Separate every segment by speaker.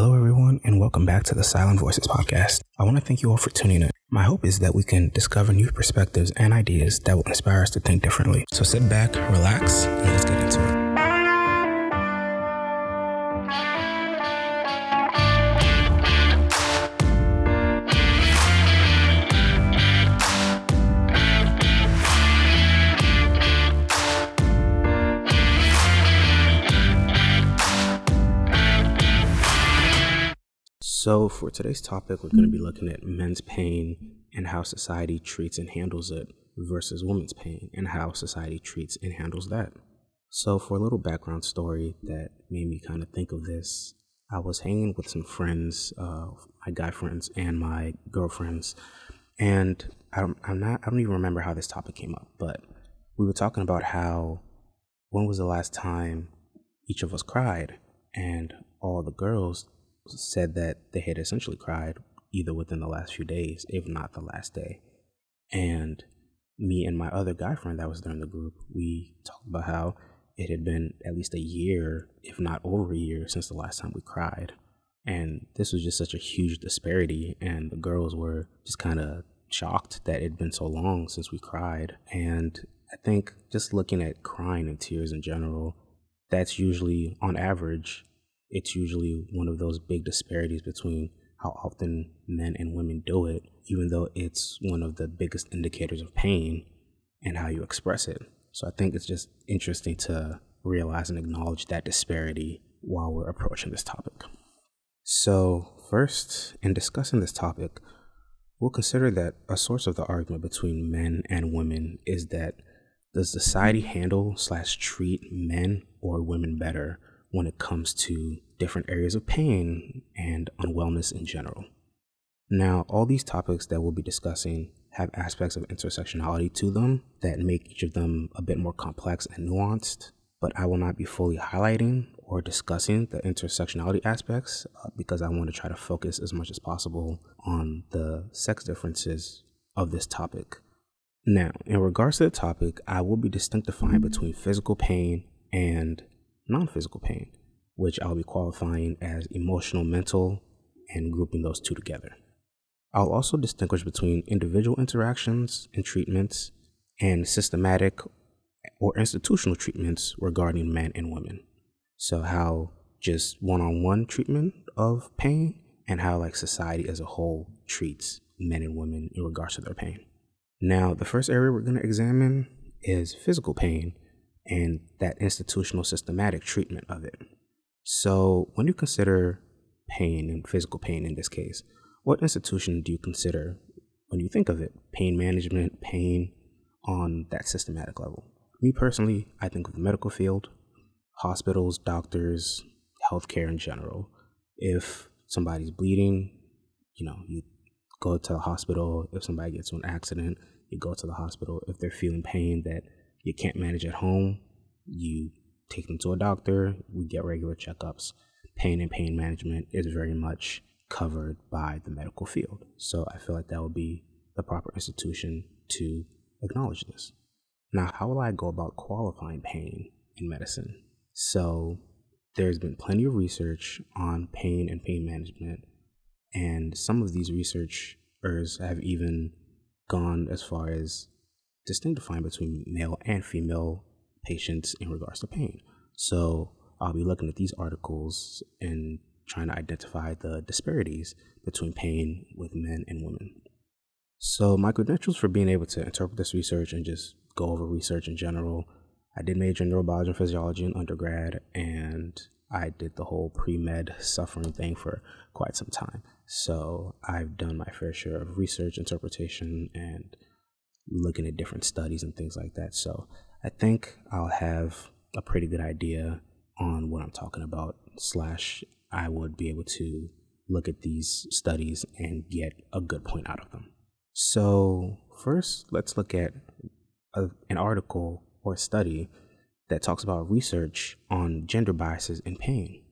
Speaker 1: Hello, everyone, and welcome back to the Silent Voices podcast. I want to thank you all for tuning in. My hope is that we can discover new perspectives and ideas that will inspire us to think differently. So sit back, relax, and let's get into it. So, for today's topic, we're going to be looking at men's pain and how society treats and handles it versus women's pain and how society treats and handles that. So, for a little background story that made me kind of think of this, I was hanging with some friends, uh, my guy friends and my girlfriends, and I'm, I'm not, I don't even remember how this topic came up, but we were talking about how when was the last time each of us cried, and all the girls said that they had essentially cried either within the last few days, if not the last day. And me and my other guy friend that was there in the group, we talked about how it had been at least a year, if not over a year, since the last time we cried. And this was just such a huge disparity. And the girls were just kind of shocked that it'd been so long since we cried. And I think just looking at crying and tears in general, that's usually on average it's usually one of those big disparities between how often men and women do it, even though it's one of the biggest indicators of pain and how you express it. So I think it's just interesting to realize and acknowledge that disparity while we're approaching this topic. So, first, in discussing this topic, we'll consider that a source of the argument between men and women is that does society handle slash treat men or women better when it comes to different areas of pain and unwellness in general. Now, all these topics that we'll be discussing have aspects of intersectionality to them that make each of them a bit more complex and nuanced, but I will not be fully highlighting or discussing the intersectionality aspects uh, because I want to try to focus as much as possible on the sex differences of this topic. Now, in regards to the topic, I will be distinctifying between physical pain and non physical pain, which I'll be qualifying as emotional, mental, and grouping those two together. I'll also distinguish between individual interactions and treatments and systematic or institutional treatments regarding men and women. So, how just one on one treatment of pain and how, like, society as a whole treats men and women in regards to their pain. Now, the first area we're going to examine is physical pain and that institutional systematic treatment of it. So, when you consider pain and physical pain in this case, what institution do you consider when you think of it? Pain management, pain on that systematic level. Me personally, I think of the medical field, hospitals, doctors, healthcare in general. If somebody's bleeding, you know, you go to the hospital. If somebody gets an accident, you go to the hospital. If they're feeling pain that you can't manage at home, you take them to a doctor, we get regular checkups. Pain and pain management is very much covered by the medical field. So I feel like that would be the proper institution to acknowledge this. Now, how will I go about qualifying pain in medicine? So, there's been plenty of research on pain and pain management, and some of these researchers have even gone as far as distinguishing between male and female patients in regards to pain. So I'll be looking at these articles and trying to identify the disparities between pain with men and women. So my credentials for being able to interpret this research and just go over research in general, I did major in neurobiology and physiology in undergrad, and I did the whole pre-med suffering thing for quite some time. So I've done my fair share of research, interpretation, and looking at different studies and things like that. So I think I'll have a pretty good idea on what I'm talking about, slash, I would be able to look at these studies and get a good point out of them. So, first, let's look at a, an article or study that talks about research on gender biases in pain.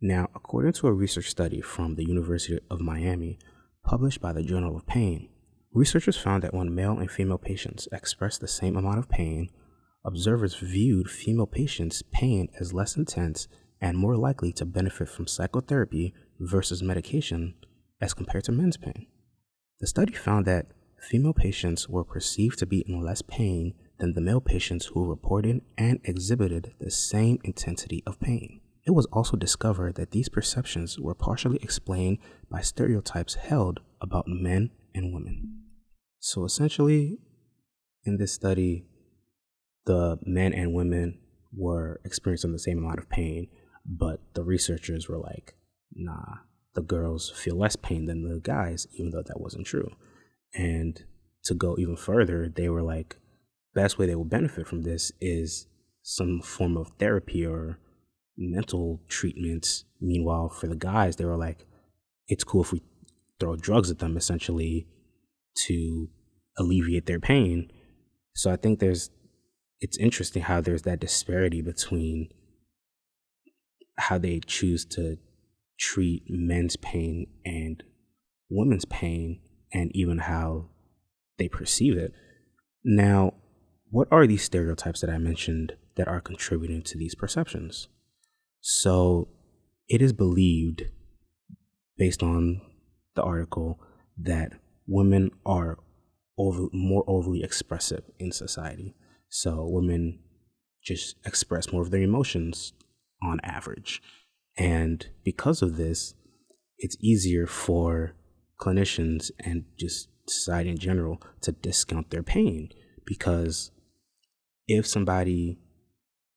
Speaker 1: Now, according to a research study from the University of Miami, published by the Journal of Pain, researchers found that when male and female patients expressed the same amount of pain, observers viewed female patients' pain as less intense and more likely to benefit from psychotherapy versus medication as compared to men's pain. The study found that female patients were perceived to be in less pain than the male patients who reported and exhibited the same intensity of pain. It was also discovered that these perceptions were partially explained by stereotypes held about men and women. So essentially, in this study, the men and women were experiencing the same amount of pain, but the researchers were like, nah, the girls feel less pain than the guys, even though that wasn't true. And to go even further, they were like, best way they will benefit from this is some form of therapy or mental treatments. Meanwhile, for the guys, they were like, it's cool if we throw drugs at them essentially to alleviate their pain. So I think there's, it's interesting how there's that disparity between how they choose to treat men's pain and women's pain and even how they perceive it. Now, what are these stereotypes that I mentioned that are contributing to these perceptions? So, it is believed, based on the article, that women are over, more overly expressive in society. So, women just express more of their emotions on average. And because of this, it's easier for clinicians and just society in general to discount their pain because if somebody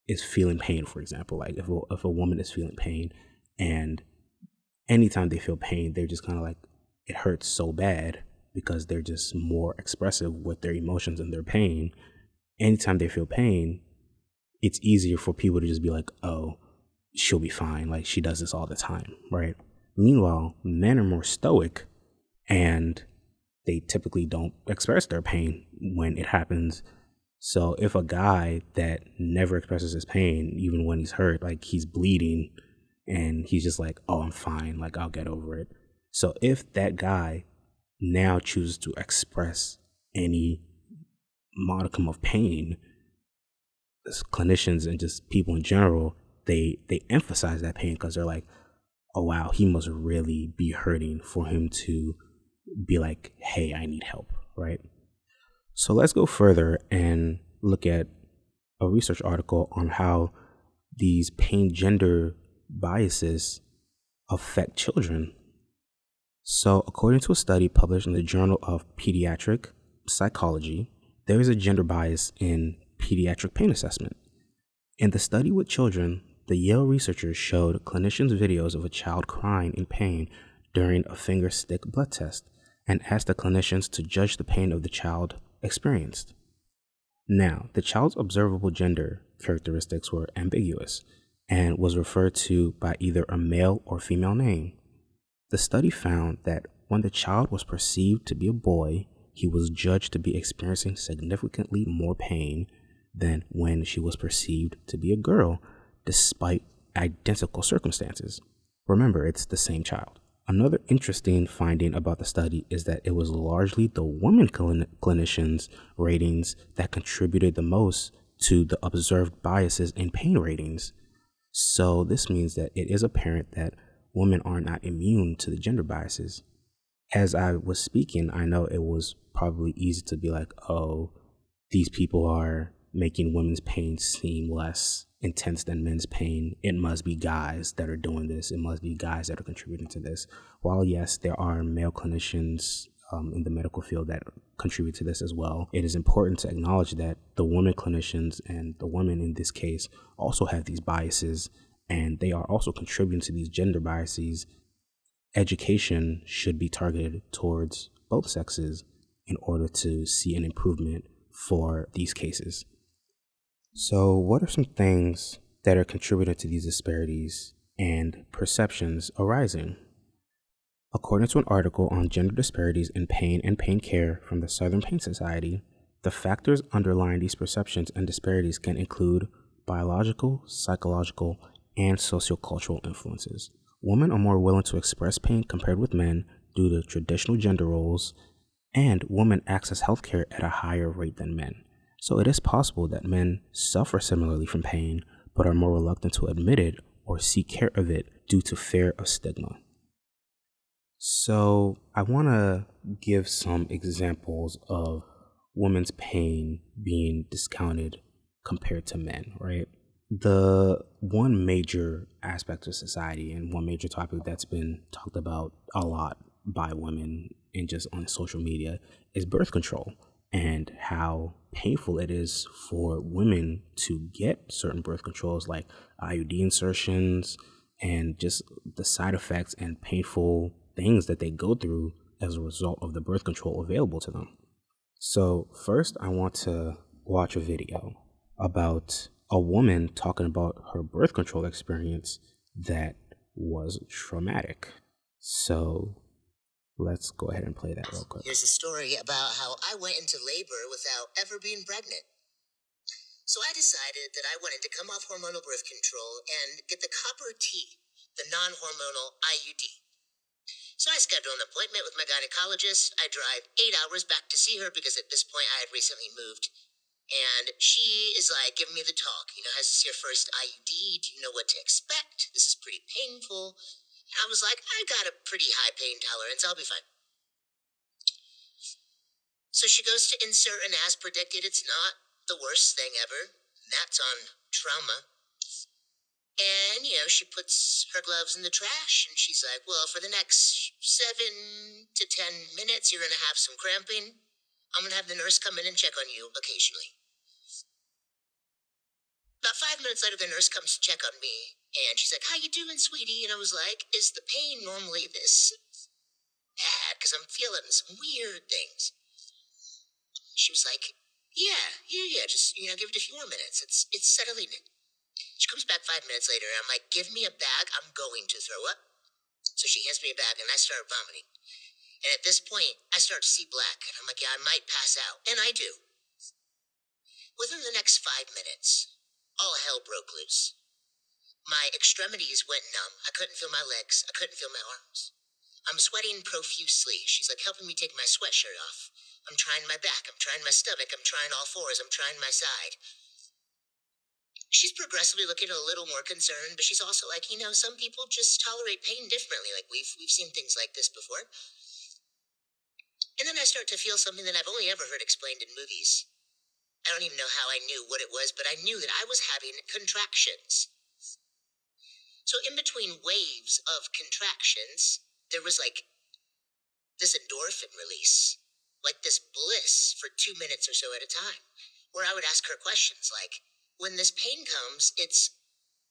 Speaker 1: is feeling pain, for example, like if a, if a woman is feeling pain and anytime they feel pain, they're just kind of like, it hurts so bad because they're just more expressive with their emotions and their pain. Anytime they feel pain, it's easier for people to just be like, oh, she'll be fine. Like she does this all the time, right? Meanwhile, men are more stoic and they typically don't express their pain when it happens. So if a guy that never expresses his pain, even when he's hurt, like he's bleeding and he's just like, oh, I'm fine, like I'll get over it. So if that guy now chooses to express any modicum of pain, as clinicians and just people in general, they they emphasize that pain because they're like, oh wow, he must really be hurting for him to be like, hey, I need help, right? So let's go further and look at a research article on how these pain gender biases affect children. So, according to a study published in the Journal of Pediatric Psychology, there is a gender bias in pediatric pain assessment. In the study with children, the Yale researchers showed clinicians videos of a child crying in pain during a finger stick blood test and asked the clinicians to judge the pain of the child experienced. Now, the child's observable gender characteristics were ambiguous and was referred to by either a male or female name. The study found that when the child was perceived to be a boy, he was judged to be experiencing significantly more pain than when she was perceived to be a girl, despite identical circumstances. Remember, it's the same child. Another interesting finding about the study is that it was largely the women clinicians' ratings that contributed the most to the observed biases in pain ratings. So, this means that it is apparent that women are not immune to the gender biases. As I was speaking, I know it was probably easy to be like, oh, these people are making women's pain seem less intense than men's pain. It must be guys that are doing this. It must be guys that are contributing to this. While, yes, there are male clinicians um, in the medical field that contribute to this as well, it is important to acknowledge that the women clinicians and the women in this case also have these biases and they are also contributing to these gender biases. Education should be targeted towards both sexes in order to see an improvement for these cases. So, what are some things that are contributing to these disparities and perceptions arising? According to an article on gender disparities in pain and pain care from the Southern Pain Society, the factors underlying these perceptions and disparities can include biological, psychological, and sociocultural influences. Women are more willing to express pain compared with men due to traditional gender roles, and women access healthcare at a higher rate than men. So it is possible that men suffer similarly from pain, but are more reluctant to admit it or seek care of it due to fear of stigma. So, I want to give some examples of women's pain being discounted compared to men, right? The one major aspect of society and one major topic that's been talked about a lot by women and just on social media is birth control and how painful it is for women to get certain birth controls like IUD insertions and just the side effects and painful things that they go through as a result of the birth control available to them. So, first, I want to watch a video about a woman talking about her birth control experience that was traumatic. So, Let's go ahead and play that real quick.
Speaker 2: Here's a story about how I went into labor without ever being pregnant. So I decided that I wanted to come off hormonal birth control and get the copper T, the non hormonal IUD. So I schedule an appointment with my gynecologist. I drive eight hours back to see her because at this point I had recently moved. And she is like giving me the talk. You know, this your first IUD? Do you know what to expect? This is pretty painful. I was like, I got a pretty high pain tolerance. I'll be fine. So she goes to insert, and as predicted, it's not the worst thing ever. That's on trauma. And, you know, she puts her gloves in the trash, and she's like, Well, for the next seven to ten minutes, you're going to have some cramping. I'm going to have the nurse come in and check on you occasionally. About five minutes later, the nurse comes to check on me, and she's like, "How you doing, sweetie?" And I was like, "Is the pain normally this bad? Because I'm feeling some weird things." She was like, "Yeah, yeah, yeah. Just you know, give it a few more minutes. It's it's settling in." She comes back five minutes later, and I'm like, "Give me a bag. I'm going to throw up." So she hands me a bag, and I start vomiting. And at this point, I start to see black, and I'm like, "Yeah, I might pass out," and I do. Within the next five minutes, all hell broke loose. My extremities went numb. I couldn't feel my legs. I couldn't feel my arms. I'm sweating profusely. She's like helping me take my sweatshirt off. I'm trying my back. I'm trying my stomach. I'm trying all fours. I'm trying my side. She's progressively looking a little more concerned, but she's also like, you know, some people just tolerate pain differently. Like we've we've seen things like this before. And then I start to feel something that I've only ever heard explained in movies. I don't even know how I knew what it was, but I knew that I was having contractions. So, in between waves of contractions, there was like this endorphin release, like this bliss for two minutes or so at a time, where I would ask her questions like, when this pain comes, it's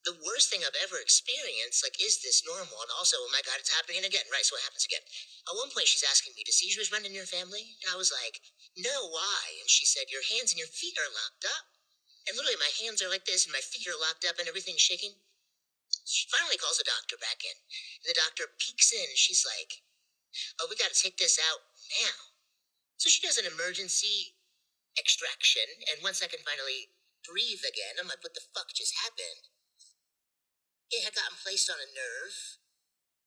Speaker 2: the worst thing I've ever experienced. Like, is this normal? And also, oh my God, it's happening again. Right, so it happens again. At one point, she's asking me, do seizures run in your family? And I was like, no, why? And she said, your hands and your feet are locked up. And literally, my hands are like this, and my feet are locked up, and everything's shaking. She finally calls the doctor back in. And the doctor peeks in, and she's like, oh, we got to take this out now. So she does an emergency extraction, and once I can finally breathe again, I'm like, what the fuck just happened? It had gotten placed on a nerve.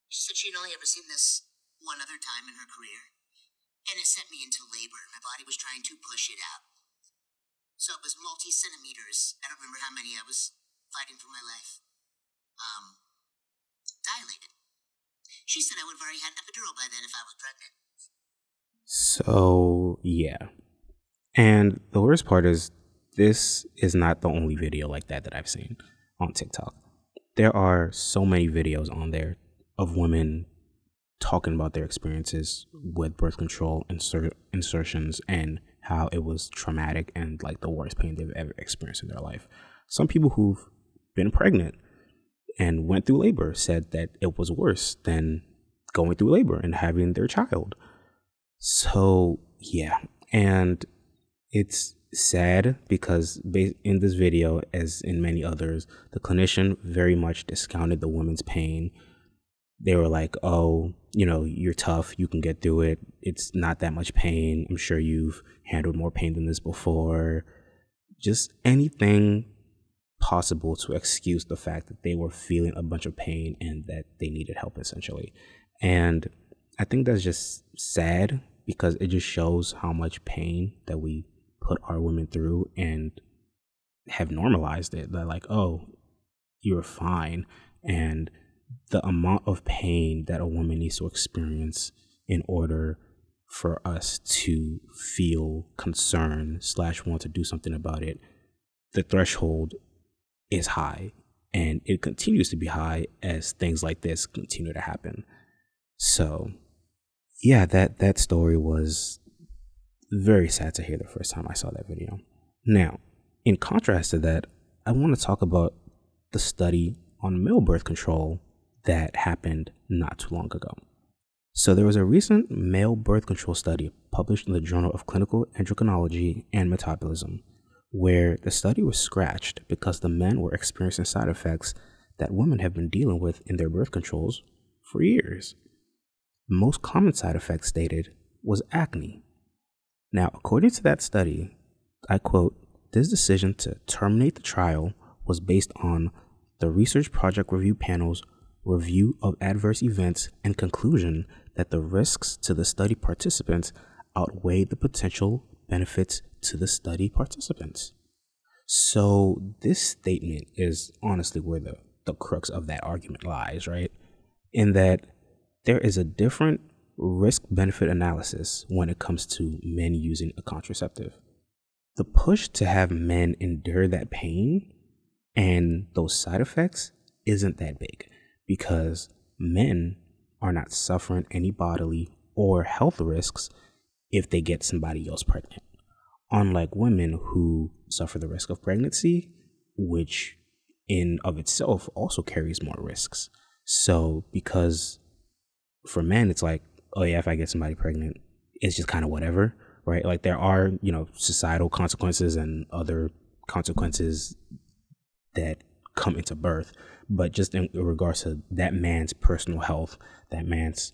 Speaker 2: She said she'd only ever seen this one other time in her career. And it sent me into labor. My body was trying to push it out. So it was multi centimeters. I don't remember how many I was fighting for my life. Um, dilated. She said I would have already had an epidural by then if I was pregnant.
Speaker 1: So, yeah. And the worst part is, this is not the only video like that that I've seen on TikTok there are so many videos on there of women talking about their experiences with birth control insert insertions and how it was traumatic and like the worst pain they've ever experienced in their life. Some people who've been pregnant and went through labor said that it was worse than going through labor and having their child. So, yeah. And it's sad because in this video, as in many others, the clinician very much discounted the woman's pain. They were like, oh, you know, you're tough, you can get through it. It's not that much pain. I'm sure you've handled more pain than this before. Just anything possible to excuse the fact that they were feeling a bunch of pain and that they needed help essentially. And I think that's just sad because it just shows how much pain that we put our women through and have normalized it. They're like, oh, you're fine. and the amount of pain that a woman needs to experience in order for us to feel concern slash want to do something about it the threshold is high and it continues to be high as things like this continue to happen so yeah that that story was very sad to hear the first time i saw that video now in contrast to that i want to talk about the study on male birth control that happened not too long ago so, there was a recent male birth control study published in the Journal of Clinical Endocrinology and Metabolism, where the study was scratched because the men were experiencing side effects that women have been dealing with in their birth controls for years. The most common side effect stated was acne. Now, according to that study, I quote, this decision to terminate the trial was based on the Research Project Review Panel's review of adverse events and conclusion that the risks to the study participants outweighed the potential benefits to the study participants. So, this statement is honestly where the, the crux of that argument lies, right? In that there is a different risk benefit analysis when it comes to men using a contraceptive. The push to have men endure that pain and those side effects isn't that big because men are not suffering any bodily or health risks if they get somebody else pregnant. Unlike women who suffer the risk of pregnancy, which in of itself also carries more risks. So because for men it's like, oh yeah, if I get somebody pregnant, it's just kind of whatever, right? Like there are, you know, societal consequences and other consequences that come into birth but just in regards to that man's personal health, that man's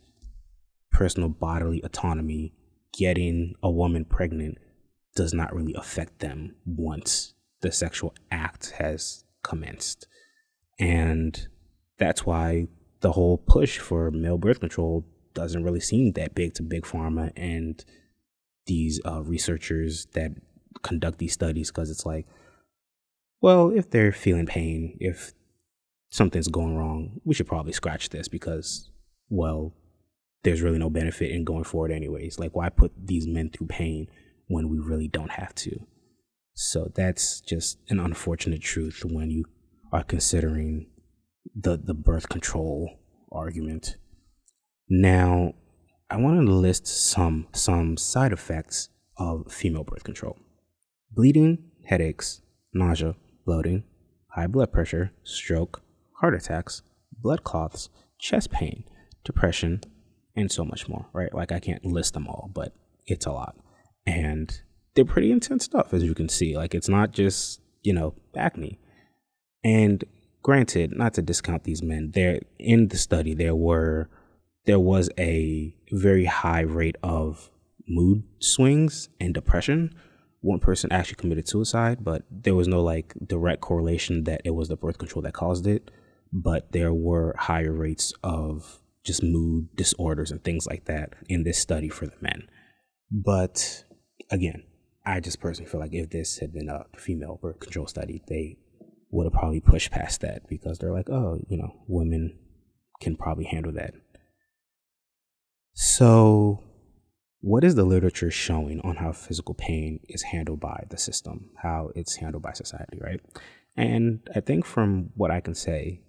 Speaker 1: personal bodily autonomy, getting a woman pregnant does not really affect them once the sexual act has commenced. And that's why the whole push for male birth control doesn't really seem that big to big pharma and these uh, researchers that conduct these studies because it's like well if they're feeling pain if something's going wrong. We should probably scratch this because, well, there's really no benefit in going forward, anyways. Like, why put these men through pain when we really don't have to? So that's just an unfortunate truth when you are considering the the birth control argument. Now, I want to list some some side effects of female birth control: bleeding, headaches, nausea, bloating, high blood pressure, stroke, heart attacks, blood clots, chest pain, depression, and so much more, right? Like I can't list them all, but it's a lot. And they're pretty intense stuff, as you can see. Like it's not just, you know, acne. And granted, not to discount these men, there in the study there were there was a very high rate of mood swings and depression. One person actually committed suicide, but there was no like direct correlation that it was the birth control that caused it but there were higher rates of just mood disorders and things like that in this study for the men. But again, I just personally feel like if this had been a female birth control study, they would have probably pushed past that because they're like, oh, you know, women can probably handle that. So, what is the literature showing on how physical pain is handled by the system, how it's handled by society, right? And I think from what I can say,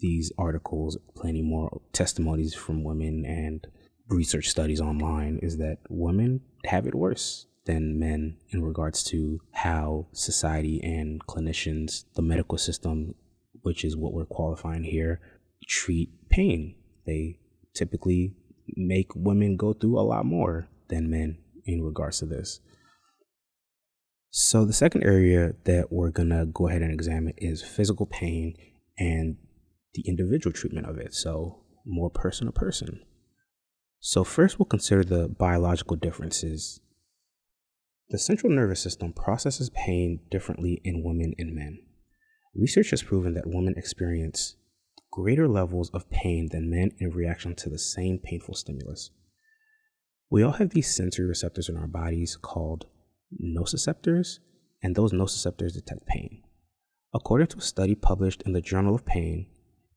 Speaker 1: these articles, plenty more testimonies from women and research studies online is that women have it worse than men in regards to how society and clinicians, the medical system, which is what we're qualifying here, treat pain. They typically make women go through a lot more than men in regards to this. So, the second area that we're gonna go ahead and examine is physical pain and the individual treatment of it. So, more person to person. So, first, we'll consider the biological differences. The central nervous system processes pain differently in women and men. Research has proven that women experience greater levels of pain than men in reaction to the same painful stimulus. We all have these sensory receptors in our bodies called nociceptors, and those nociceptors detect pain. According to a study published in the Journal of Pain,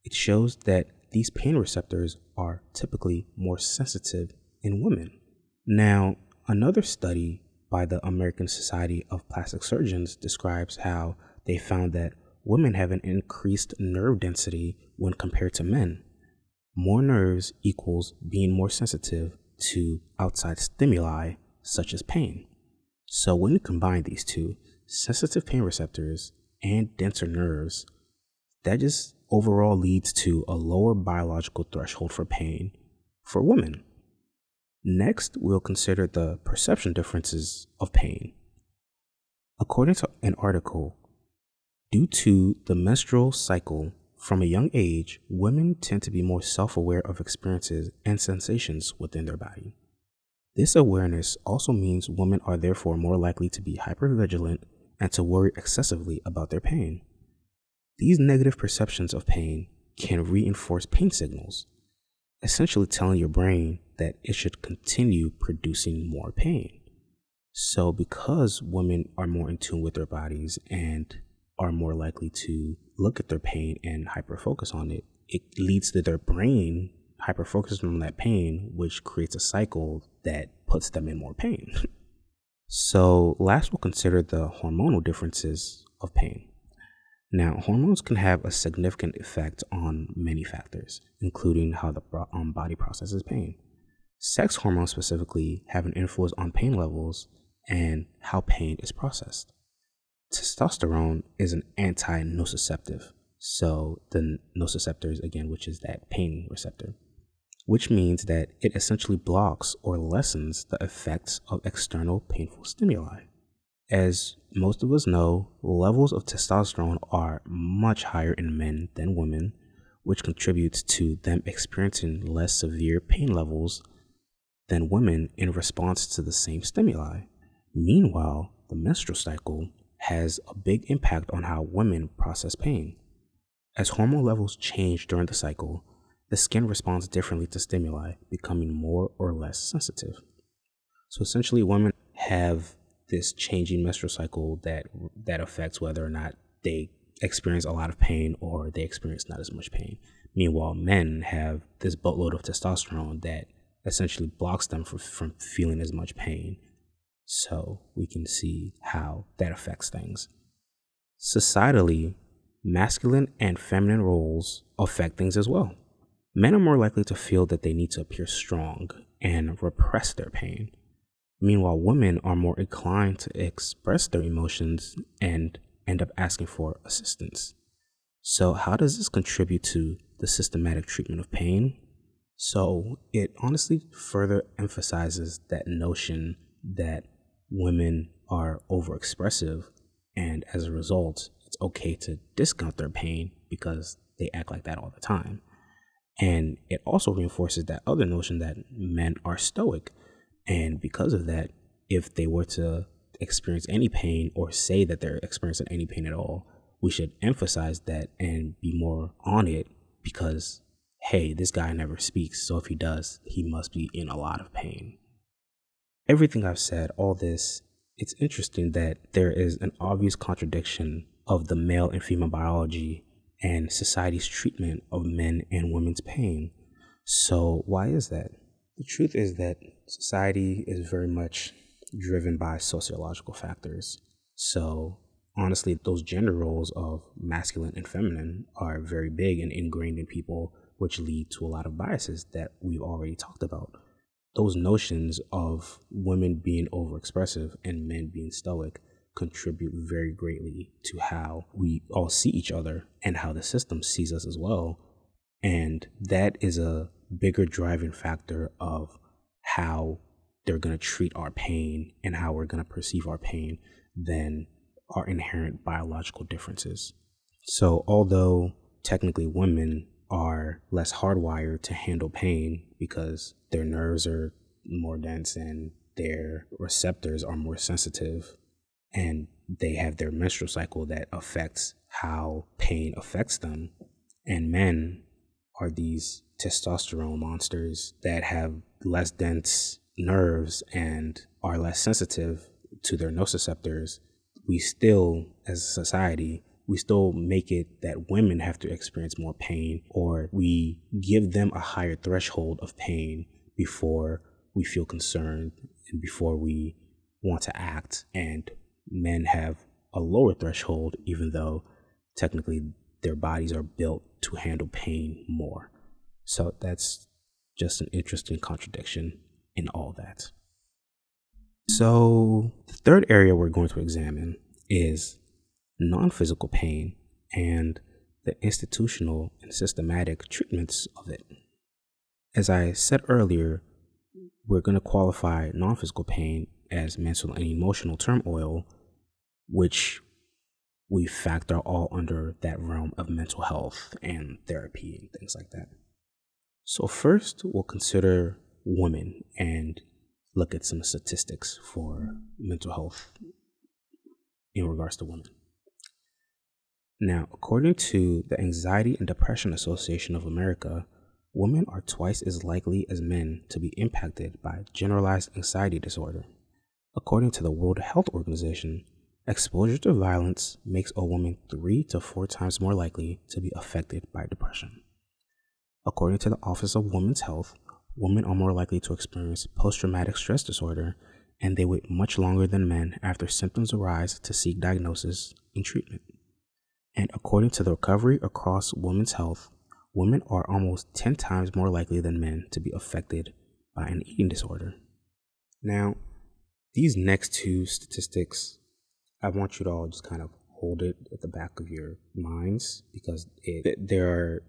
Speaker 1: it shows that these pain receptors are typically more sensitive in women. Now, another study by the American Society of Plastic Surgeons describes how they found that women have an increased nerve density when compared to men. More nerves equals being more sensitive to outside stimuli such as pain. So, when you combine these two, sensitive pain receptors and denser nerves, that just overall leads to a lower biological threshold for pain for women. Next, we'll consider the perception differences of pain. According to an article, due to the menstrual cycle from a young age, women tend to be more self aware of experiences and sensations within their body. This awareness also means women are therefore more likely to be hypervigilant and to worry excessively about their pain. These negative perceptions of pain can reinforce pain signals, essentially telling your brain that it should continue producing more pain. So, because women are more in tune with their bodies and are more likely to look at their pain and hyperfocus on it, it leads to their brain hyperfocusing on that pain, which creates a cycle that puts them in more pain. so, last, we'll consider the hormonal differences of pain. Now, hormones can have a significant effect on many factors, including how the um, body processes pain. Sex hormones specifically have an influence on pain levels and how pain is processed. Testosterone is an anti nociceptive, so the nociceptors, again, which is that pain receptor, which means that it essentially blocks or lessens the effects of external painful stimuli. As most of us know, levels of testosterone are much higher in men than women, which contributes to them experiencing less severe pain levels than women in response to the same stimuli. Meanwhile, the menstrual cycle has a big impact on how women process pain. As hormone levels change during the cycle, the skin responds differently to stimuli, becoming more or less sensitive. So essentially, women have this changing menstrual cycle that that affects whether or not they experience a lot of pain or they experience not as much pain. Meanwhile, men have this boatload of testosterone that essentially blocks them from, from feeling as much pain. So we can see how that affects things. Societally, masculine and feminine roles affect things as well. Men are more likely to feel that they need to appear strong and repress their pain. Meanwhile, women are more inclined to express their emotions and end up asking for assistance. So, how does this contribute to the systematic treatment of pain? So, it honestly further emphasizes that notion that women are overexpressive, and as a result, it's okay to discount their pain because they act like that all the time. And it also reinforces that other notion that men are stoic. And because of that, if they were to experience any pain or say that they're experiencing any pain at all, we should emphasize that and be more on it because, hey, this guy never speaks. So if he does, he must be in a lot of pain. Everything I've said, all this, it's interesting that there is an obvious contradiction of the male and female biology and society's treatment of men and women's pain. So, why is that? The truth is that society is very much driven by sociological factors. So, honestly, those gender roles of masculine and feminine are very big and ingrained in people, which lead to a lot of biases that we've already talked about. Those notions of women being overexpressive and men being stoic contribute very greatly to how we all see each other and how the system sees us as well. And that is a bigger driving factor of how they're going to treat our pain and how we're going to perceive our pain than our inherent biological differences. So, although technically women are less hardwired to handle pain because their nerves are more dense and their receptors are more sensitive and they have their menstrual cycle that affects how pain affects them. And men are these testosterone monsters that have less dense nerves and are less sensitive to their nociceptors. We still, as a society, we still make it that women have to experience more pain, or we give them a higher threshold of pain before we feel concerned and before we want to act, and men have a lower threshold, even though technically their bodies are built to handle pain more. So that's just an interesting contradiction in all that. So, the third area we're going to examine is non physical pain and the institutional and systematic treatments of it. As I said earlier, we're going to qualify non physical pain as mental and emotional turmoil, which we factor all under that realm of mental health and therapy and things like that. So, first, we'll consider women and look at some statistics for mental health in regards to women. Now, according to the Anxiety and Depression Association of America, women are twice as likely as men to be impacted by generalized anxiety disorder. According to the World Health Organization, exposure to violence makes a woman three to four times more likely to be affected by depression. According to the Office of Women's Health, women are more likely to experience post traumatic stress disorder and they wait much longer than men after symptoms arise to seek diagnosis and treatment. And according to the Recovery Across Women's Health, women are almost 10 times more likely than men to be affected by an eating disorder. Now, these next two statistics, I want you to all just kind of hold it at the back of your minds because it, there are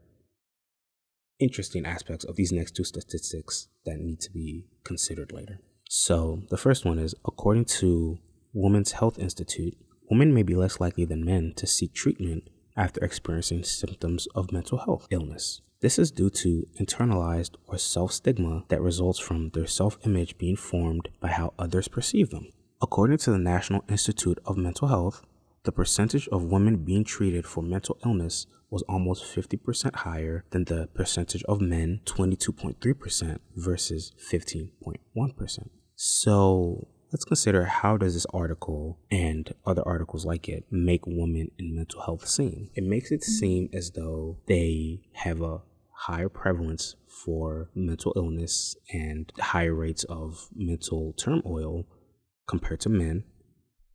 Speaker 1: interesting aspects of these next two statistics that need to be considered later. So, the first one is according to Women's Health Institute, women may be less likely than men to seek treatment after experiencing symptoms of mental health illness. This is due to internalized or self stigma that results from their self image being formed by how others perceive them. According to the National Institute of Mental Health, the percentage of women being treated for mental illness was almost 50% higher than the percentage of men, 22.3% versus 15.1%. So let's consider how does this article and other articles like it make women in mental health seem? It makes it mm-hmm. seem as though they have a higher prevalence for mental illness and higher rates of mental turmoil compared to men,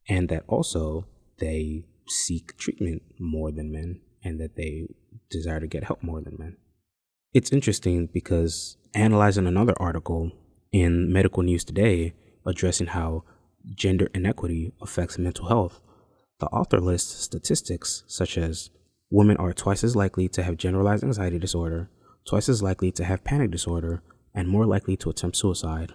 Speaker 1: and that also they seek treatment more than men and that they desire to get help more than men. It's interesting because analyzing another article in Medical News Today addressing how gender inequity affects mental health, the author lists statistics such as women are twice as likely to have generalized anxiety disorder, twice as likely to have panic disorder, and more likely to attempt suicide,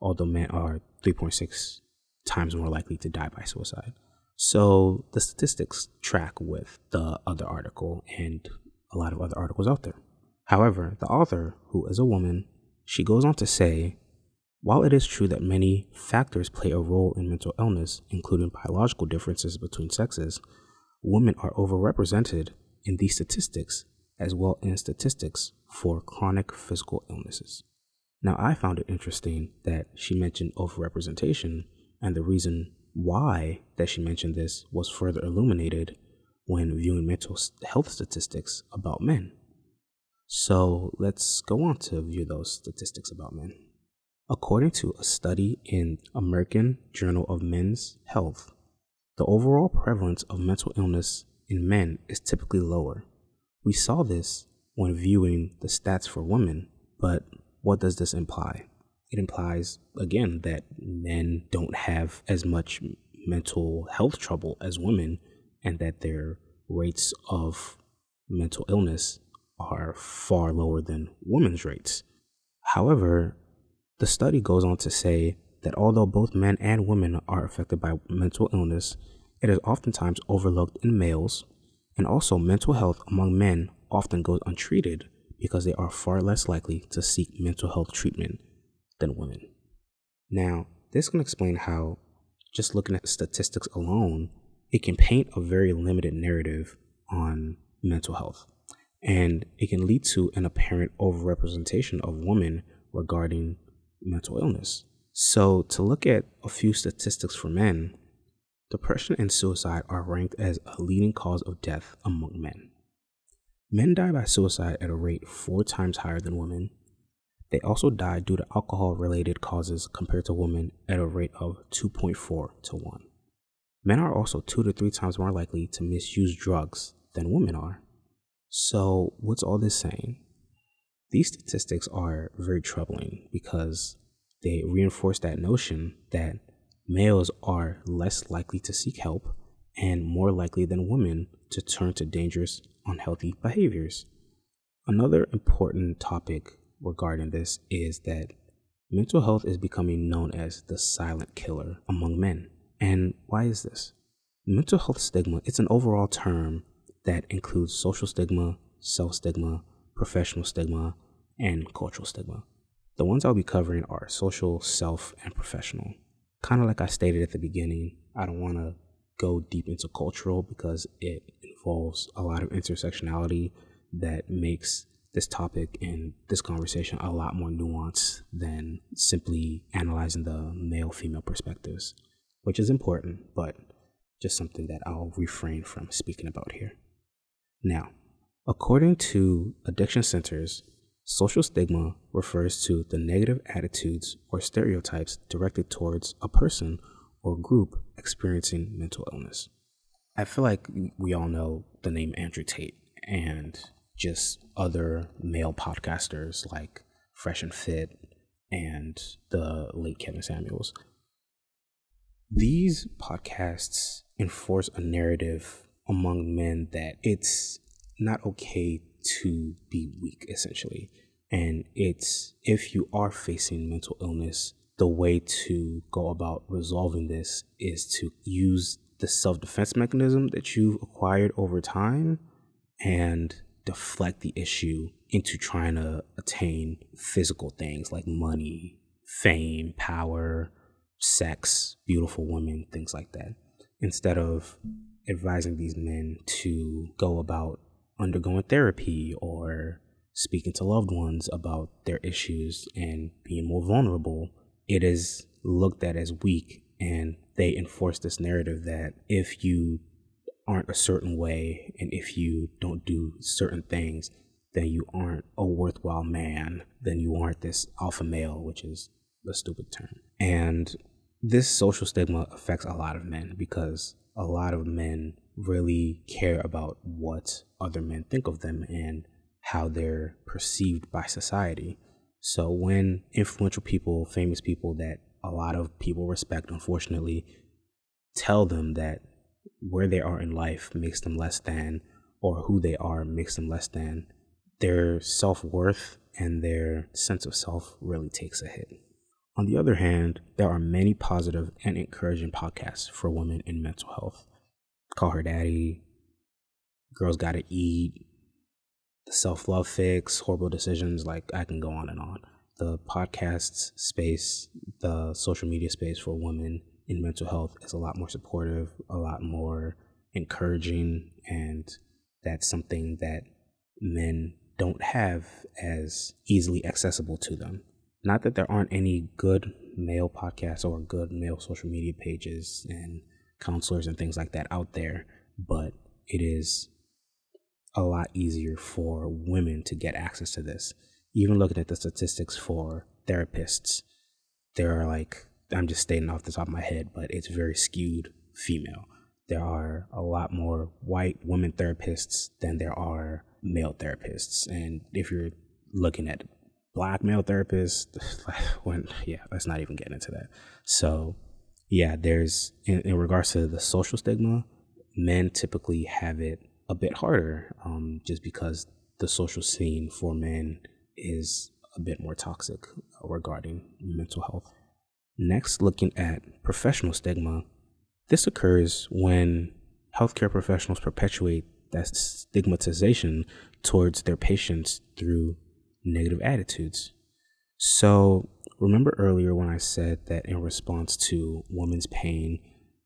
Speaker 1: although men are 3.6 times more likely to die by suicide. So the statistics track with the other article and a lot of other articles out there. However, the author, who is a woman, she goes on to say while it is true that many factors play a role in mental illness, including biological differences between sexes, women are overrepresented in these statistics as well as statistics for chronic physical illnesses. Now, I found it interesting that she mentioned overrepresentation, and the reason why that she mentioned this was further illuminated when viewing mental health statistics about men. So let's go on to view those statistics about men. According to a study in American Journal of Men's Health, the overall prevalence of mental illness in men is typically lower. We saw this when viewing the stats for women, but what does this imply? it implies again that men don't have as much mental health trouble as women and that their rates of mental illness are far lower than women's rates. However, the study goes on to say that although both men and women are affected by mental illness, it is oftentimes overlooked in males, and also mental health among men often goes untreated because they are far less likely to seek mental health treatment than women. Now, this can explain how, just looking at statistics alone, it can paint a very limited narrative on mental health. And it can lead to an apparent overrepresentation of women regarding mental illness. So, to look at a few statistics for men, Depression and suicide are ranked as a leading cause of death among men. Men die by suicide at a rate four times higher than women. They also die due to alcohol related causes compared to women at a rate of 2.4 to 1. Men are also two to three times more likely to misuse drugs than women are. So, what's all this saying? These statistics are very troubling because they reinforce that notion that males are less likely to seek help and more likely than women to turn to dangerous, unhealthy behaviors. Another important topic regarding this is that mental health is becoming known as the silent killer among men. And why is this? Mental health stigma, it's an overall term that includes social stigma, self stigma, professional stigma, and cultural stigma. The ones I'll be covering are social, self, and professional. Kind of like I stated at the beginning, I don't want to go deep into cultural because it involves a lot of intersectionality that makes this topic and this conversation a lot more nuanced than simply analyzing the male female perspectives which is important, but just something that I'll refrain from speaking about here. Now, according to addiction centers, social stigma refers to the negative attitudes or stereotypes directed towards a person or group experiencing mental illness. I feel like we all know the name Andrew Tate and just other male podcasters like Fresh and Fit and the late Kevin Samuels. These podcasts enforce a narrative among men that it's not okay to be weak, essentially. And it's if you are facing mental illness, the way to go about resolving this is to use the self defense mechanism that you've acquired over time and deflect the issue into trying to attain physical things like money, fame, power, sex, beautiful women, things like that, instead of advising these men to go about undergoing therapy or speaking to loved ones about their issues and being more vulnerable, it is looked at as weak and they enforce this narrative that if you aren't a certain way and if you don't do certain things, then you aren't a worthwhile man, then you aren't this alpha male, which is a stupid term. And this social stigma affects a lot of men because a lot of men really care about what other men think of them and how they're perceived by society. So when influential people, famous people that a lot of people respect, unfortunately, tell them that where they are in life makes them less than, or who they are makes them less than, their self worth and their sense of self really takes a hit. On the other hand, there are many positive and encouraging podcasts for women in mental health. Call Her Daddy, Girls Gotta Eat, The Self Love Fix, Horrible Decisions, like I can go on and on. The podcast space, the social media space for women in mental health is a lot more supportive, a lot more encouraging, and that's something that men don't have as easily accessible to them. Not that there aren't any good male podcasts or good male social media pages and counselors and things like that out there, but it is a lot easier for women to get access to this. Even looking at the statistics for therapists, there are like, I'm just stating off the top of my head, but it's very skewed female. There are a lot more white women therapists than there are male therapists. And if you're looking at black male therapists, when yeah let's not even get into that so yeah there's in, in regards to the social stigma men typically have it a bit harder um, just because the social scene for men is a bit more toxic regarding mental health next looking at professional stigma this occurs when healthcare professionals perpetuate that stigmatization towards their patients through negative attitudes. So, remember earlier when I said that in response to women's pain,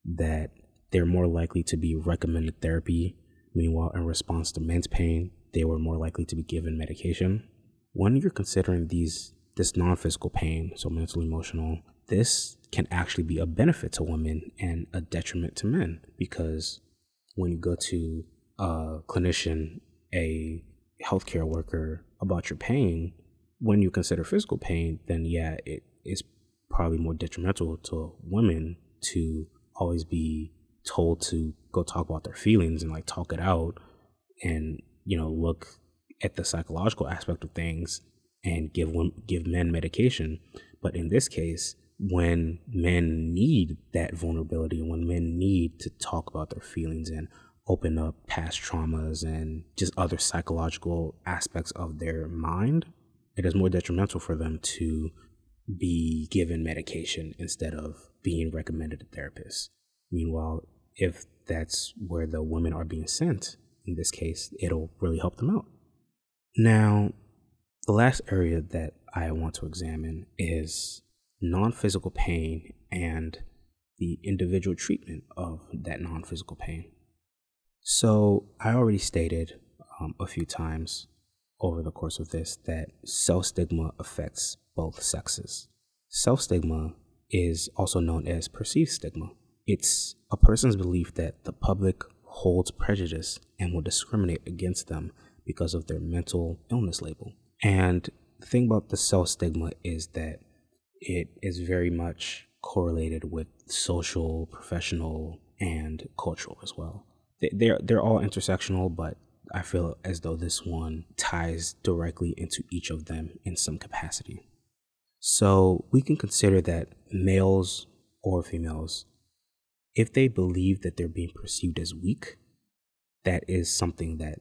Speaker 1: that they're more likely to be recommended therapy. Meanwhile, in response to men's pain, they were more likely to be given medication. When you're considering these this non-physical pain, so mental, emotional, this can actually be a benefit to women and a detriment to men because when you go to a clinician, a healthcare worker about your pain, when you consider physical pain, then yeah, it is probably more detrimental to women to always be told to go talk about their feelings and like talk it out and you know look at the psychological aspect of things and give give men medication. But in this case when men need that vulnerability when men need to talk about their feelings and open up past traumas and just other psychological aspects of their mind it is more detrimental for them to be given medication instead of being recommended a therapist meanwhile if that's where the women are being sent in this case it'll really help them out. Now the last area that i want to examine is non-physical pain and the individual treatment of that non-physical pain. So i already stated um, a few times over the course of this that self stigma affects both sexes. Self stigma is also known as perceived stigma. It's a person's belief that the public holds prejudice and will discriminate against them because of their mental illness label. And the thing about the self stigma is that it is very much correlated with social, professional, and cultural as well. They're, they're all intersectional, but I feel as though this one ties directly into each of them in some capacity. So we can consider that males or females if they believe that they're being perceived as weak, that is something that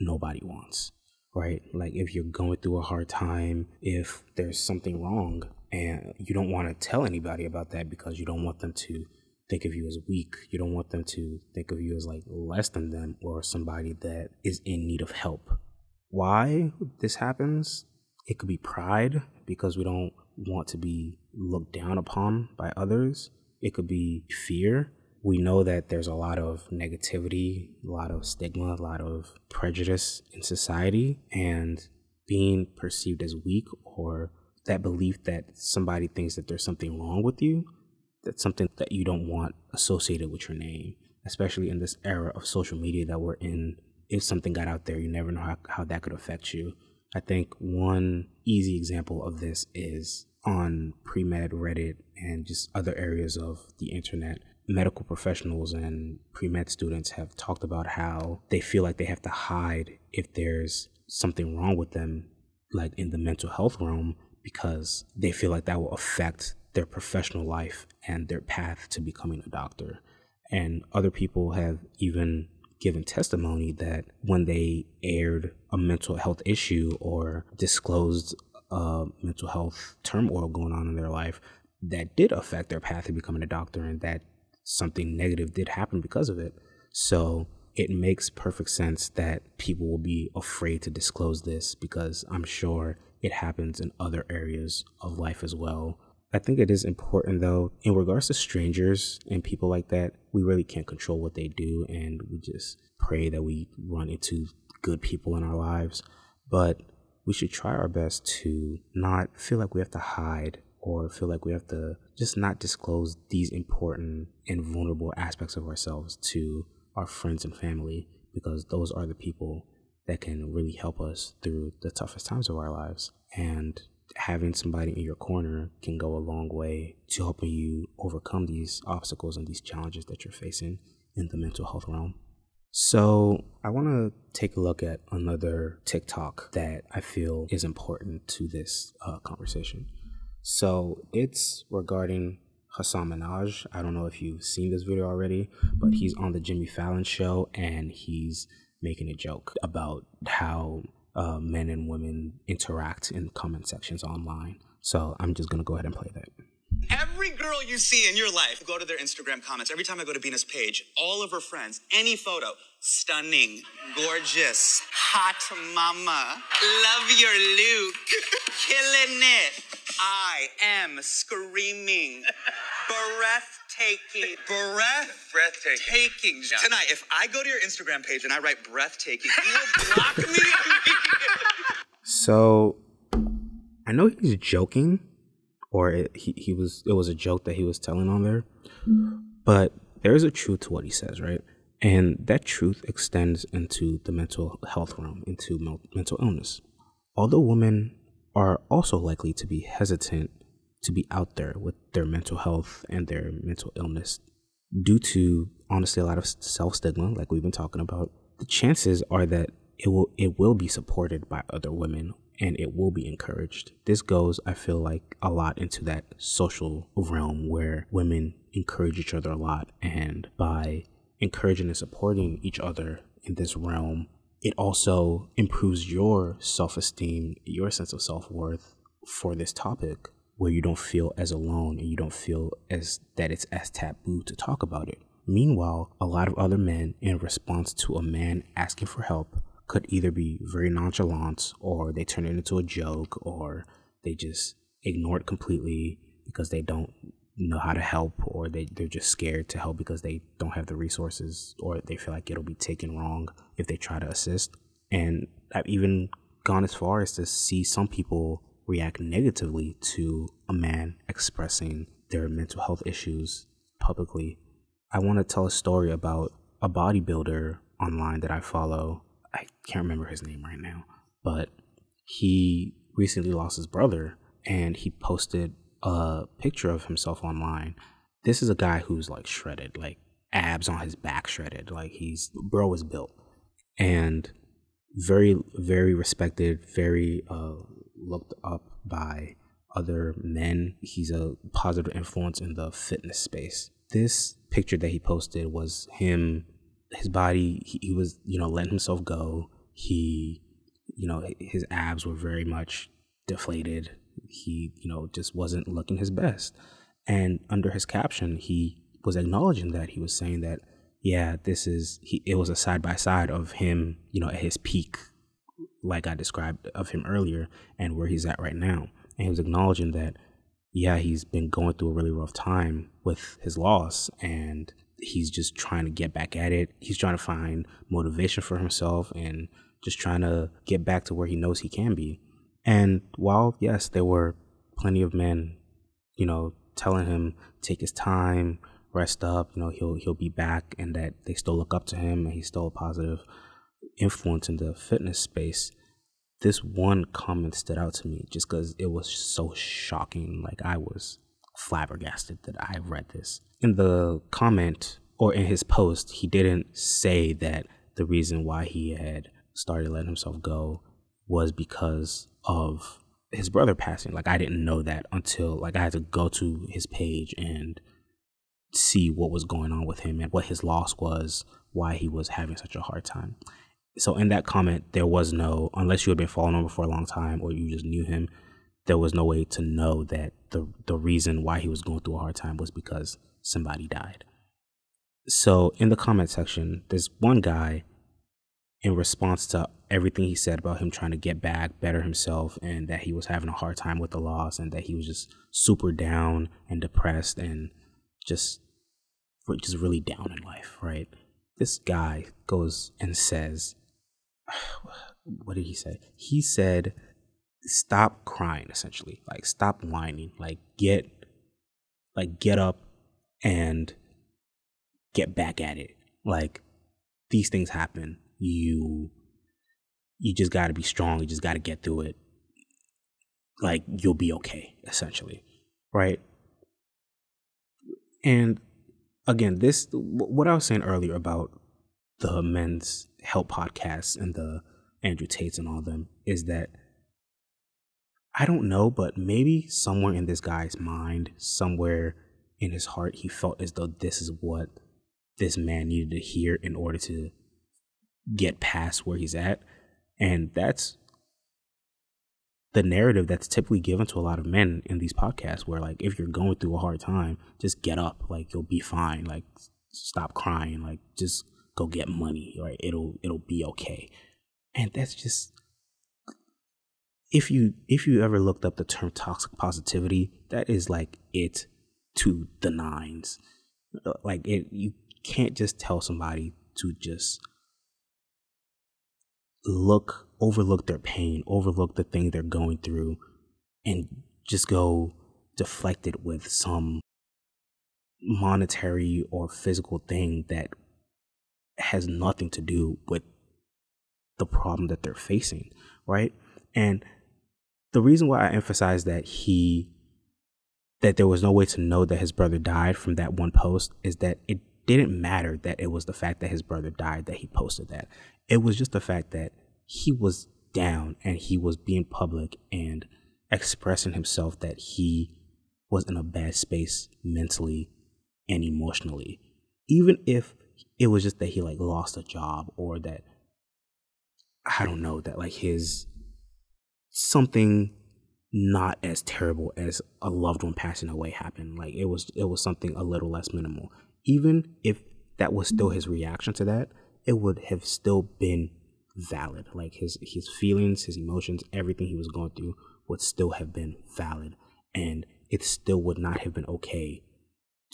Speaker 1: nobody wants, right? Like if you're going through a hard time, if there's something wrong and you don't want to tell anybody about that because you don't want them to think of you as weak. You don't want them to think of you as like less than them or somebody that is in need of help. Why this happens? It could be pride because we don't want to be looked down upon by others it could be fear. We know that there's a lot of negativity, a lot of stigma, a lot of prejudice in society, and being perceived as weak or that belief that somebody thinks that there's something wrong with you, that's something that you don't want associated with your name, especially in this era of social media that we're in. If something got out there, you never know how, how that could affect you. I think one easy example of this is on pre med, Reddit, and just other areas of the internet, medical professionals and pre med students have talked about how they feel like they have to hide if there's something wrong with them, like in the mental health realm, because they feel like that will affect their professional life and their path to becoming a doctor. And other people have even given testimony that when they aired a mental health issue or disclosed uh, mental health turmoil going on in their life that did affect their path to becoming a doctor and that something negative did happen because of it. So it makes perfect sense that people will be afraid to disclose this because I'm sure it happens in other areas of life as well. I think it is important though, in regards to strangers and people like that, we really can't control what they do and we just pray that we run into good people in our lives. But we should try our best to not feel like we have to hide or feel like we have to just not disclose these important and vulnerable aspects of ourselves to our friends and family because those are the people that can really help us through the toughest times of our lives. And having somebody in your corner can go a long way to helping you overcome these obstacles and these challenges that you're facing in the mental health realm. So, I want to take a look at another TikTok that I feel is important to this uh, conversation. So, it's regarding Hasan Minhaj. I don't know if you've seen this video already, but he's on the Jimmy Fallon show and he's making a joke about how uh, men and women interact in comment sections online. So, I'm just going to go ahead and play that.
Speaker 3: Every girl you see in your life, go to their Instagram comments. Every time I go to Beena's page, all of her friends, any photo, stunning, gorgeous, hot mama, love your look, killing it. I am screaming, breathtaking, breath, breathtaking. Taking. Yeah. Tonight, if I go to your Instagram page and I write breathtaking, you will block me.
Speaker 1: so, I know he's joking or it, he he was it was a joke that he was telling on there. Mm-hmm. But there is a truth to what he says, right? And that truth extends into the mental health realm, into mental illness. Although women are also likely to be hesitant to be out there with their mental health and their mental illness due to honestly a lot of self stigma, like we've been talking about, the chances are that it will it will be supported by other women and it will be encouraged. This goes, I feel like, a lot into that social realm where women encourage each other a lot. And by encouraging and supporting each other in this realm, it also improves your self esteem, your sense of self worth for this topic where you don't feel as alone and you don't feel as that it's as taboo to talk about it. Meanwhile, a lot of other men, in response to a man asking for help, could either be very nonchalant or they turn it into a joke or they just ignore it completely because they don't know how to help or they, they're just scared to help because they don't have the resources or they feel like it'll be taken wrong if they try to assist. And I've even gone as far as to see some people react negatively to a man expressing their mental health issues publicly. I want to tell a story about a bodybuilder online that I follow I can't remember his name right now, but he recently lost his brother and he posted a picture of himself online. This is a guy who's like shredded, like abs on his back shredded. Like he's bro is built and very very respected, very uh looked up by other men. He's a positive influence in the fitness space. This picture that he posted was him his body he, he was you know letting himself go. He you know his abs were very much deflated. He you know just wasn't looking his best. And under his caption he was acknowledging that. He was saying that yeah this is he it was a side by side of him you know at his peak like i described of him earlier and where he's at right now. And he was acknowledging that yeah he's been going through a really rough time with his loss and he's just trying to get back at it. He's trying to find motivation for himself and just trying to get back to where he knows he can be. And while, yes, there were plenty of men, you know, telling him take his time, rest up, you know, he'll he'll be back and that they still look up to him and he's still a positive influence in the fitness space. This one comment stood out to me just because it was so shocking. Like I was flabbergasted that I read this. In the comment or in his post, he didn't say that the reason why he had started letting himself go was because of his brother passing. Like I didn't know that until like I had to go to his page and see what was going on with him and what his loss was, why he was having such a hard time. So in that comment, there was no unless you had been following him for a long time or you just knew him, there was no way to know that the the reason why he was going through a hard time was because somebody died. So in the comment section, there's one guy in response to everything he said about him trying to get back, better himself, and that he was having a hard time with the loss, and that he was just super down and depressed and just just really down in life, right? This guy goes and says, what did he say? He said stop crying essentially. Like stop whining. Like get like get up and get back at it. Like these things happen. You you just got to be strong. You just got to get through it. Like you'll be okay essentially. Right? And again this what i was saying earlier about the men's help podcasts and the andrew tates and all them is that I don't know, but maybe somewhere in this guy's mind, somewhere in his heart, he felt as though this is what this man needed to hear in order to get past where he's at. And that's the narrative that's typically given to a lot of men in these podcasts where like if you're going through a hard time, just get up, like you'll be fine, like stop crying, like just go get money, right? It'll it'll be okay. And that's just if you if you ever looked up the term toxic positivity, that is like it to the nines. Uh, like it, you can't just tell somebody to just look overlook their pain, overlook the thing they're going through, and just go deflect it with some monetary or physical thing that has nothing to do with the problem that they're facing, right? And the reason why I emphasize that he that there was no way to know that his brother died from that one post is that it didn't matter that it was the fact that his brother died that he posted that. It was just the fact that he was down and he was being public and expressing himself that he was in a bad space mentally and emotionally. Even if it was just that he like lost a job or that I don't know that like his something not as terrible as a loved one passing away happened. Like it was it was something a little less minimal. Even if that was still his reaction to that, it would have still been valid. Like his his feelings, his emotions, everything he was going through would still have been valid. And it still would not have been okay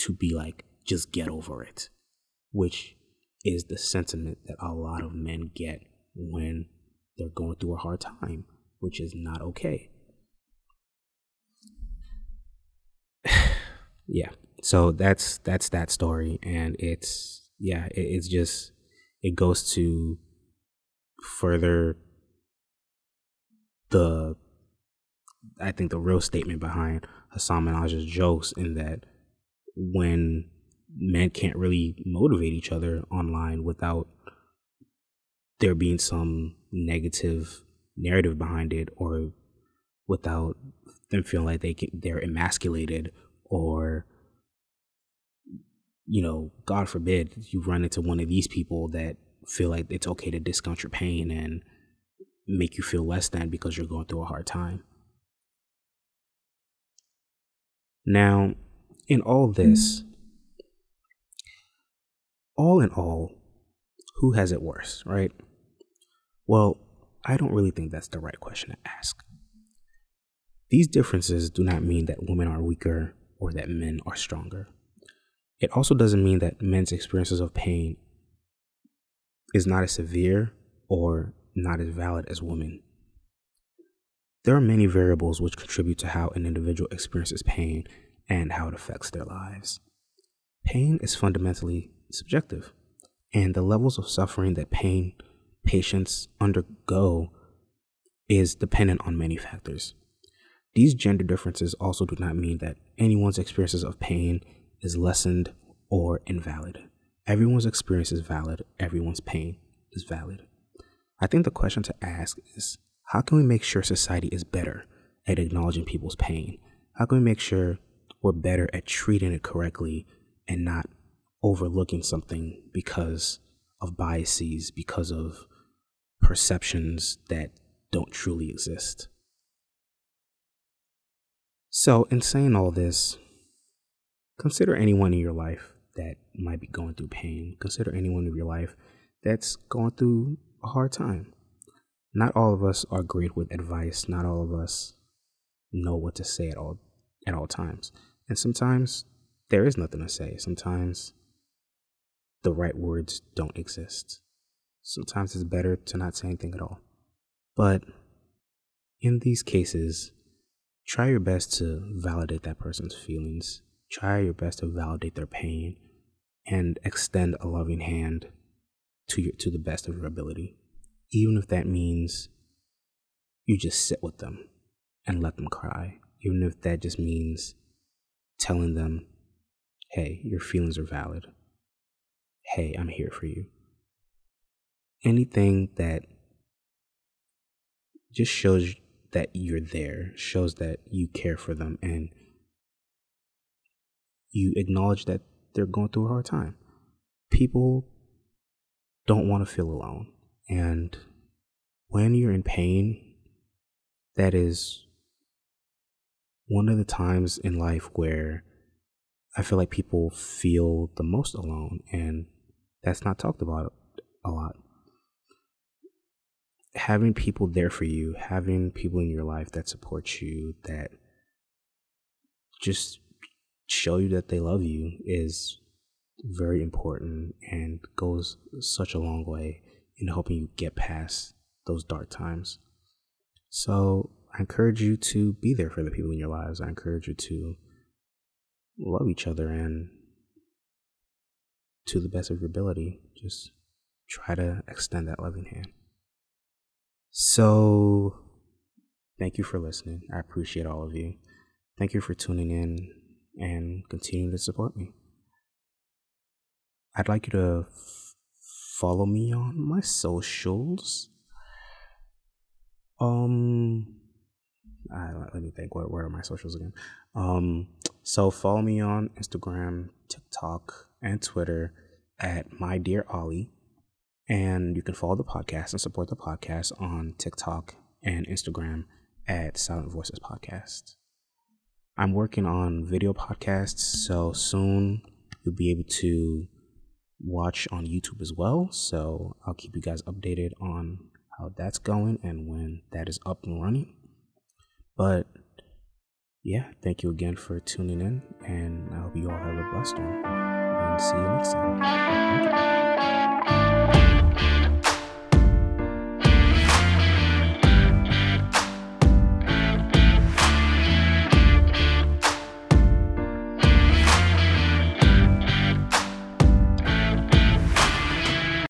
Speaker 1: to be like, just get over it. Which is the sentiment that a lot of men get when they're going through a hard time, which is not okay. yeah. So that's that's that story and it's yeah, it, it's just it goes to further the I think the real statement behind Hasan Minhaj's jokes in that when men can't really motivate each other online without there being some negative narrative behind it or without them feeling like they can, they're emasculated or you know god forbid you run into one of these people that feel like it's okay to discount your pain and make you feel less than because you're going through a hard time. Now in all this all in all who has it worse right? Well i don't really think that's the right question to ask these differences do not mean that women are weaker or that men are stronger. It also doesn't mean that men's experiences of pain is not as severe or not as valid as women. There are many variables which contribute to how an individual experiences pain and how it affects their lives. Pain is fundamentally subjective, and the levels of suffering that pain patients undergo is dependent on many factors. These gender differences also do not mean that anyone's experiences of pain is lessened or invalid. Everyone's experience is valid, everyone's pain is valid. I think the question to ask is how can we make sure society is better at acknowledging people's pain? How can we make sure we're better at treating it correctly and not overlooking something because of biases, because of perceptions that don't truly exist? So, in saying all this, consider anyone in your life that might be going through pain. Consider anyone in your life that's going through a hard time. Not all of us are great with advice. Not all of us know what to say at all at all times. And sometimes there is nothing to say. Sometimes the right words don't exist. Sometimes it's better to not say anything at all. But in these cases, try your best to validate that person's feelings. Try your best to validate their pain and extend a loving hand to your, to the best of your ability. Even if that means you just sit with them and let them cry. Even if that just means telling them, hey, your feelings are valid. Hey, I'm here for you. Anything that just shows that you're there, shows that you care for them and you acknowledge that they're going through a hard time. People don't want to feel alone. And when you're in pain, that is one of the times in life where I feel like people feel the most alone, and that's not talked about a lot having people there for you, having people in your life that support you, that just show you that they love you is very important and goes such a long way in helping you get past those dark times. So I encourage you to be there for the people in your lives. I encourage you to love each other and to the best of your ability, just try to extend that loving hand. So, thank you for listening. I appreciate all of you. Thank you for tuning in and continuing to support me. I'd like you to f- follow me on my socials. Um, I, let me think. What, what are my socials again? Um, so follow me on Instagram, TikTok, and Twitter at my dear Olo, and you can follow the podcast and support the podcast on TikTok and Instagram at Silent Voices Podcast. I'm working on video podcasts, so soon you'll be able to watch on YouTube as well. So I'll keep you guys updated on how that's going and when that is up and running. But yeah, thank you again for tuning in, and I hope you all have a blessed one. And see you next time.